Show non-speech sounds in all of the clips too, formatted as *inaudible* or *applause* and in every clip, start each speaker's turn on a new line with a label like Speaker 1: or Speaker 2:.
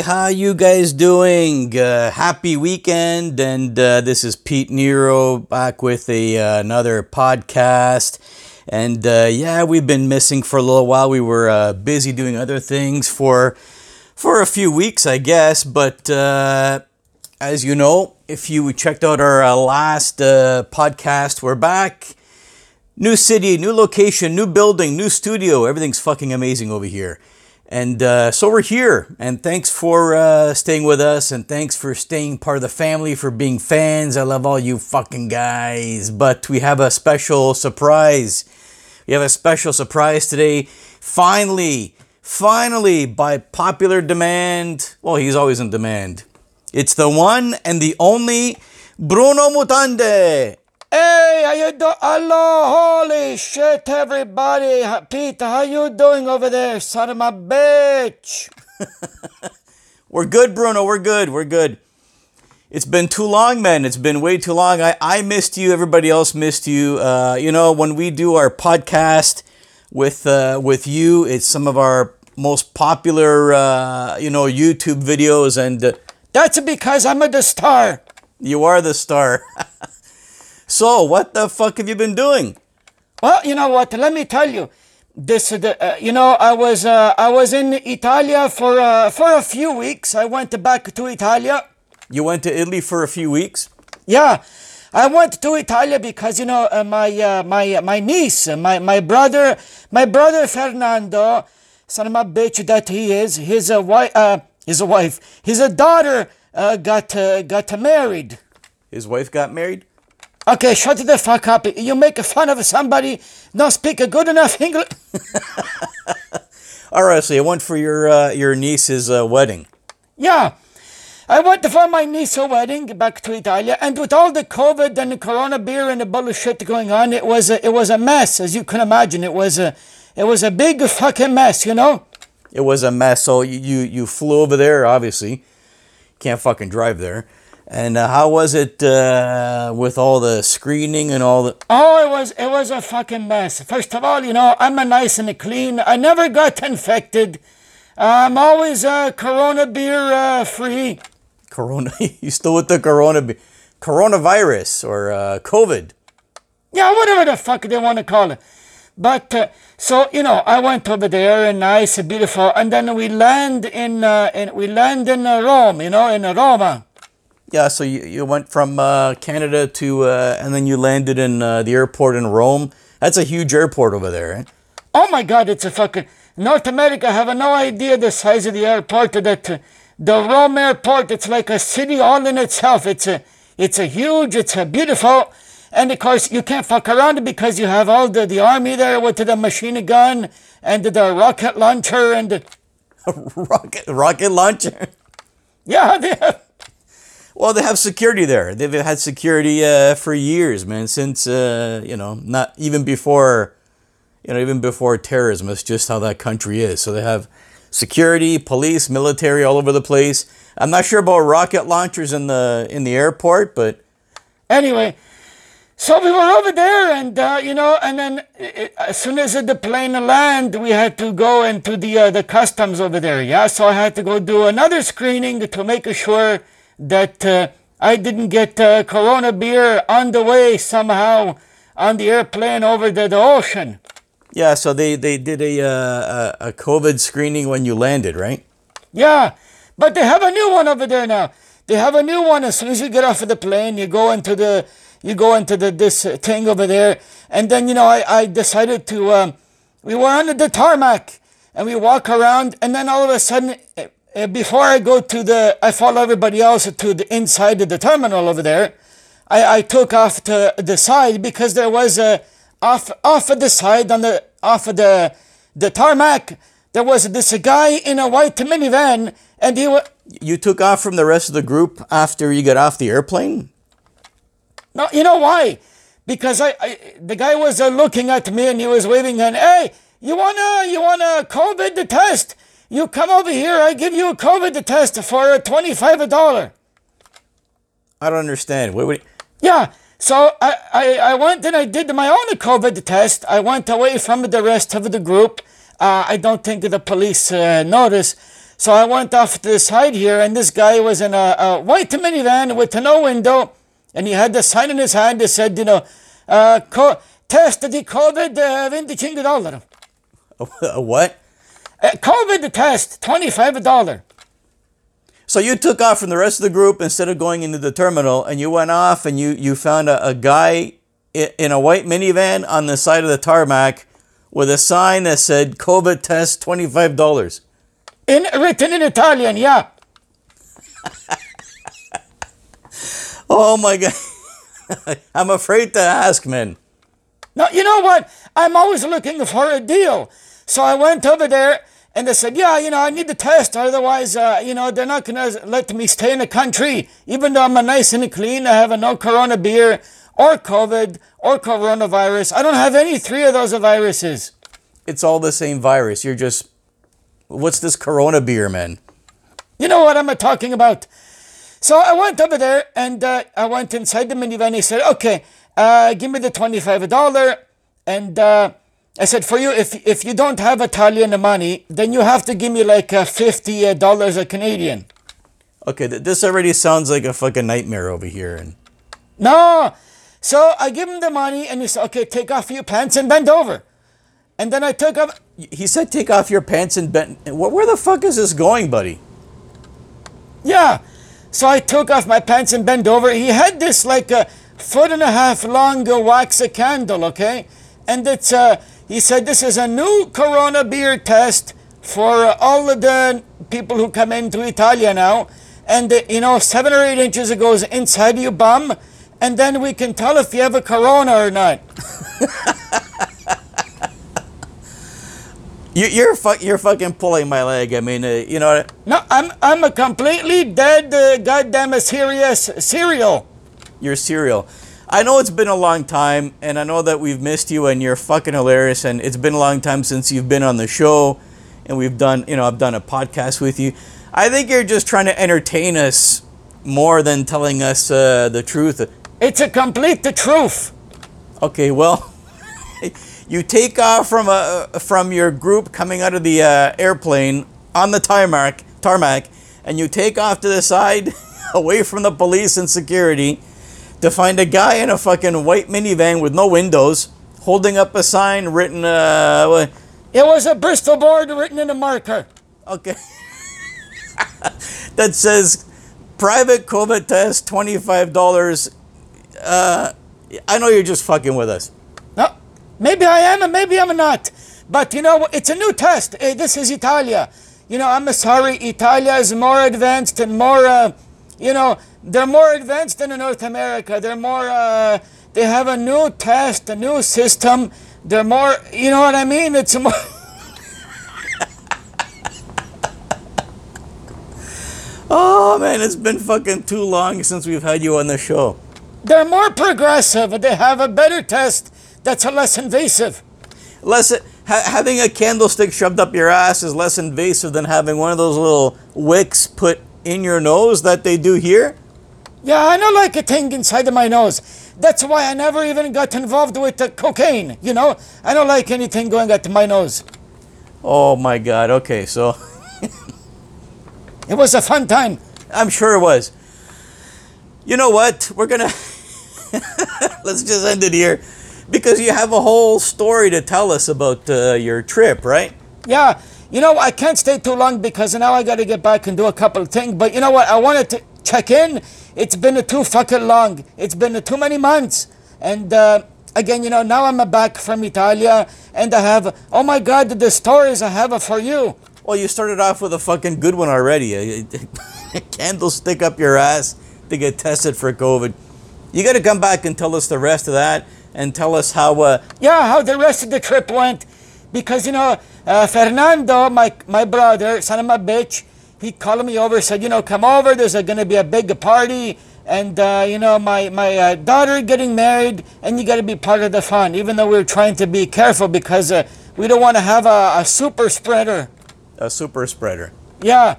Speaker 1: how you guys doing? Uh, happy weekend, and uh, this is Pete Nero back with a uh, another podcast. And uh, yeah, we've been missing for a little while. We were uh, busy doing other things for for a few weeks, I guess. But uh, as you know, if you checked out our last podcast, we're back. New city, new location, new building, new studio. Everything's fucking amazing over here. And uh, so we're here. And thanks for uh, staying with us. And thanks for staying part of the family, for being fans. I love all you fucking guys. But we have a special surprise. We have a special surprise today. Finally, finally, by popular demand. Well, he's always in demand. It's the one and the only Bruno Mutande.
Speaker 2: Hey, how you doing? Hello, holy shit, everybody. Ha- Pete, how you doing over there, son of my bitch? *laughs*
Speaker 1: We're good, Bruno. We're good. We're good. It's been too long, man. It's been way too long. I, I missed you. Everybody else missed you. Uh, you know, when we do our podcast with uh, with you, it's some of our most popular, uh, you know, YouTube videos, and uh,
Speaker 2: That's because I'm a the star.
Speaker 1: you are the star. *laughs* so, what the fuck have you been doing?
Speaker 2: Well, you know what? Let me tell you. This, uh, uh, you know, I was uh, I was in Italia for uh, for a few weeks. I went back to Italia.
Speaker 1: You went to Italy for a few weeks.
Speaker 2: Yeah, I went to Italia because you know uh, my uh, my uh, my niece, uh, my my brother, my brother Fernando, son of a bitch that he is, his a wife, uh, his wife, his daughter uh, got uh, got married.
Speaker 1: His wife got married.
Speaker 2: Okay, shut the fuck up. You make fun of somebody not speak a good enough English. *laughs*
Speaker 1: All right, so you went for your uh, your niece's uh, wedding.
Speaker 2: Yeah. I went for my niece's wedding back to Italia, and with all the COVID and the Corona beer and the bullshit going on, it was a, it was a mess, as you can imagine. It was a it was a big fucking mess, you know.
Speaker 1: It was a mess. So you you, you flew over there. Obviously, can't fucking drive there. And uh, how was it uh, with all the screening and all the?
Speaker 2: Oh, it was it was a fucking mess. First of all, you know, I'm a nice and a clean. I never got *laughs* infected. I'm always uh, Corona beer uh, free.
Speaker 1: Corona, *laughs* you still with the corona, coronavirus or uh, COVID?
Speaker 2: Yeah, whatever the fuck they want to call it. But uh, so you know, I went over there and nice and beautiful, and then we land in, uh, in we land in uh, Rome. You know, in Roma.
Speaker 1: Yeah. So you, you went from uh, Canada to, uh, and then you landed in uh, the airport in Rome. That's a huge airport over there. Eh?
Speaker 2: Oh my God, it's a fucking North America. I Have no idea the size of the airport. That uh, the Rome airport. It's like a city all in itself. It's a it's a huge. It's a beautiful. And of course, you can't fuck around because you have all the, the army there with the machine gun and the rocket launcher and the, *laughs*
Speaker 1: rocket rocket launcher.
Speaker 2: yeah, *laughs* they have,
Speaker 1: Well, they have security there. They've had security uh, for years, man. Since uh, you know, not even before, you know, even before terrorism. It's just how that country is. So they have security, police, military all over the place. I'm not sure about rocket launchers in the in the airport, but
Speaker 2: anyway, so we were over there, and uh, you know, and then uh, as soon as the plane land, we had to go into the uh, the customs over there. Yeah, so I had to go do another screening to make sure that uh, I didn't get uh, Corona beer on the way somehow on the airplane over the, the ocean.
Speaker 1: yeah. So they they did a uh, a COVID screening when you landed, right?
Speaker 2: Yeah, but they have a new one over there now. They have a new one as soon as you get off of the plane. You go into the you go into the this thing over there, and then you know I I decided to um, we were on the tarmac and we walk around, and then all of a sudden. Uh, before I go to the, I follow everybody else to the inside of the terminal over there. I, I took off to the side because there was a off off of the side on the off of the the tarmac. There was this guy in a white minivan, and he was
Speaker 1: You took off from the rest of the group after you got off the airplane.
Speaker 2: no. You know why? Because I, I the guy was uh, looking at me and he was waving and hey, you wanna you wanna COVID test? You come over here. I give you a COVID test for twenty five dollar.
Speaker 1: I don't understand. Wait, wait.
Speaker 2: Yeah. So I, I, I went and I did my own COVID test. I went away from the rest of the group. Uh, I don't think the police uh, noticed. So I went off to the side here, and this guy was in a, a white minivan with no window, and he had the sign in his hand that said, you know, uh, co- test the COVID uh, 25 dollar. *laughs*
Speaker 1: A what?
Speaker 2: Uh, COVID test, $25.
Speaker 1: So you took off from the rest of the group instead of going into the terminal, and you went off and you, you found a, a guy in a white minivan on the side of the tarmac with a sign that said COVID test $25.
Speaker 2: In, written in Italian, yeah. *laughs*
Speaker 1: Oh my God. *laughs* I'm afraid to ask, man.
Speaker 2: No, you know what? I'm always looking for a deal. So I went over there and they said, yeah, you know, I need the test. Otherwise, uh, you know, they're not going to let me stay in the country. Even though I'm a nice and clean, I have a no corona beer or COVID or coronavirus. I don't have any three of those viruses.
Speaker 1: It's all the same virus. You're just. What's this Corona beer, man?
Speaker 2: You know what I'm talking about. So I went over there and uh, I went inside the minivan. He said, okay, uh, give me the $25. And uh, I said, for you, if, if you don't have Italian money, then you have to give me like uh, $50 a Canadian.
Speaker 1: Okay, th- this already sounds like a fucking nightmare over here. And
Speaker 2: No. So I give him the money and he said, okay, take off your pants and bend over. And then I took off.
Speaker 1: he said, "Take off your pants and bend." Where where the fuck is this going, buddy?
Speaker 2: Yeah. So I took off my pants and bent over. He had this like a foot and a half long uh, wax candle, okay? And it's uh he said this is a new corona beer test for all of the people who come into Italia now. And you know, seven or eight inches it goes inside your bum, and then we can tell if you have a corona or not. *laughs*
Speaker 1: You, you're fu- you're fucking pulling my leg. I mean, uh, you know.
Speaker 2: No, I'm I'm a completely dead uh, goddamn serious cereal.
Speaker 1: your cereal. I know it's been a long time, and I know that we've missed you, and you're fucking hilarious, and it's been a long time since you've been on the show, and we've done, you know, I've done a podcast with you. I think you're just trying to entertain us more than telling us uh, the truth.
Speaker 2: It's a complete the truth.
Speaker 1: Okay, well, *laughs* you take off from a from your group coming out of the uh, airplane on the tarmac, tarmac, and you take off to the side, *laughs* away from the police and security, to find a guy in a fucking white minivan with no windows, holding up a sign written, uh,
Speaker 2: It was a Bristol board written in a marker.
Speaker 1: okay, *laughs* that says private COVID test, twenty five dollars. Uh, I know you're just fucking with us.
Speaker 2: No, maybe I am and maybe I'm not. But you know, it's a new test. Eh, This is Italia. You know, I'm sorry, Italia is more advanced and more, uh, you know, they're more advanced than in North America. They're more, uh, they have a new test, a new system. They're more, you know what I mean? It's more. *laughs*
Speaker 1: Oh man, it's been fucking too long since we've had you on the show.
Speaker 2: They're more progressive. They have a better test that's less invasive.
Speaker 1: Less ha- having a candlestick shoved up your ass is less invasive than having one of those little wicks put in your nose that they do here.
Speaker 2: Yeah, I don't like a thing inside of my nose. That's why I never even got involved with the cocaine. You know, I don't like anything going up my nose.
Speaker 1: Oh my god. Okay, so *laughs*
Speaker 2: It was a fun time.
Speaker 1: I'm sure it was. You know what? We're gonna *laughs* let's just end it here because you have a whole story to tell us about uh, your trip, right?
Speaker 2: Yeah, you know, I can't stay too long because now I got to get back and do a couple of things. But you know what? I wanted to check in. It's been a too fucking long. It's been too many months. And uh, again, you know, now I'm back from Italia and I have, oh my God, the stories I have for you.
Speaker 1: Well, you started off with a fucking good one already. *laughs* Candlestick up your ass to get tested for COVID. You got to come back and tell us the rest of that and tell us how. Uh,
Speaker 2: Yeah, how the rest of the trip went. Because, you know, uh, Fernando, my, my brother, son of my bitch, he called me over, said, you know, come over, there's going to be a big party. And, uh, you know, my, my uh, daughter getting married, and you got to be part of the fun, even though we're trying to be careful because uh, we don't want to have a, a super spreader.
Speaker 1: a super spreader.
Speaker 2: Yeah.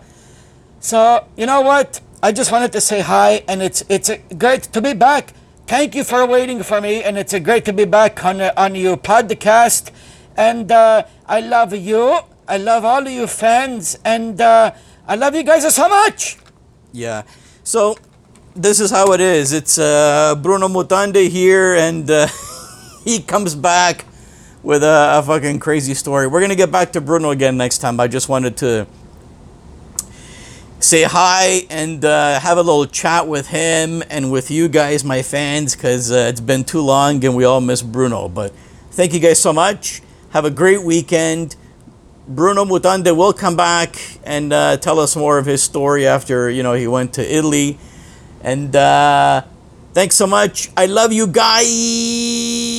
Speaker 2: So you know what? I just wanted to say hi, and it's it's great to be back. Thank you for waiting for me, and it's great to be back on on your podcast. And uh, I love you. I love all of you fans, and uh, I love you guys so much.
Speaker 1: Yeah. So this is how it is. It's uh, Bruno Mutande here, and uh, *laughs* he comes back with a, a fucking crazy story. We're gonna get back to Bruno again next time. I just wanted to say hi and uh, have a little chat with him and with you guys, my fans, because uh, it's been too long and we all miss Bruno. But thank you guys so much. Have a great weekend. Bruno Mutande will come back and uh, tell us more of his story after you know he went to Italy. And uh, thanks so much. I love you guys.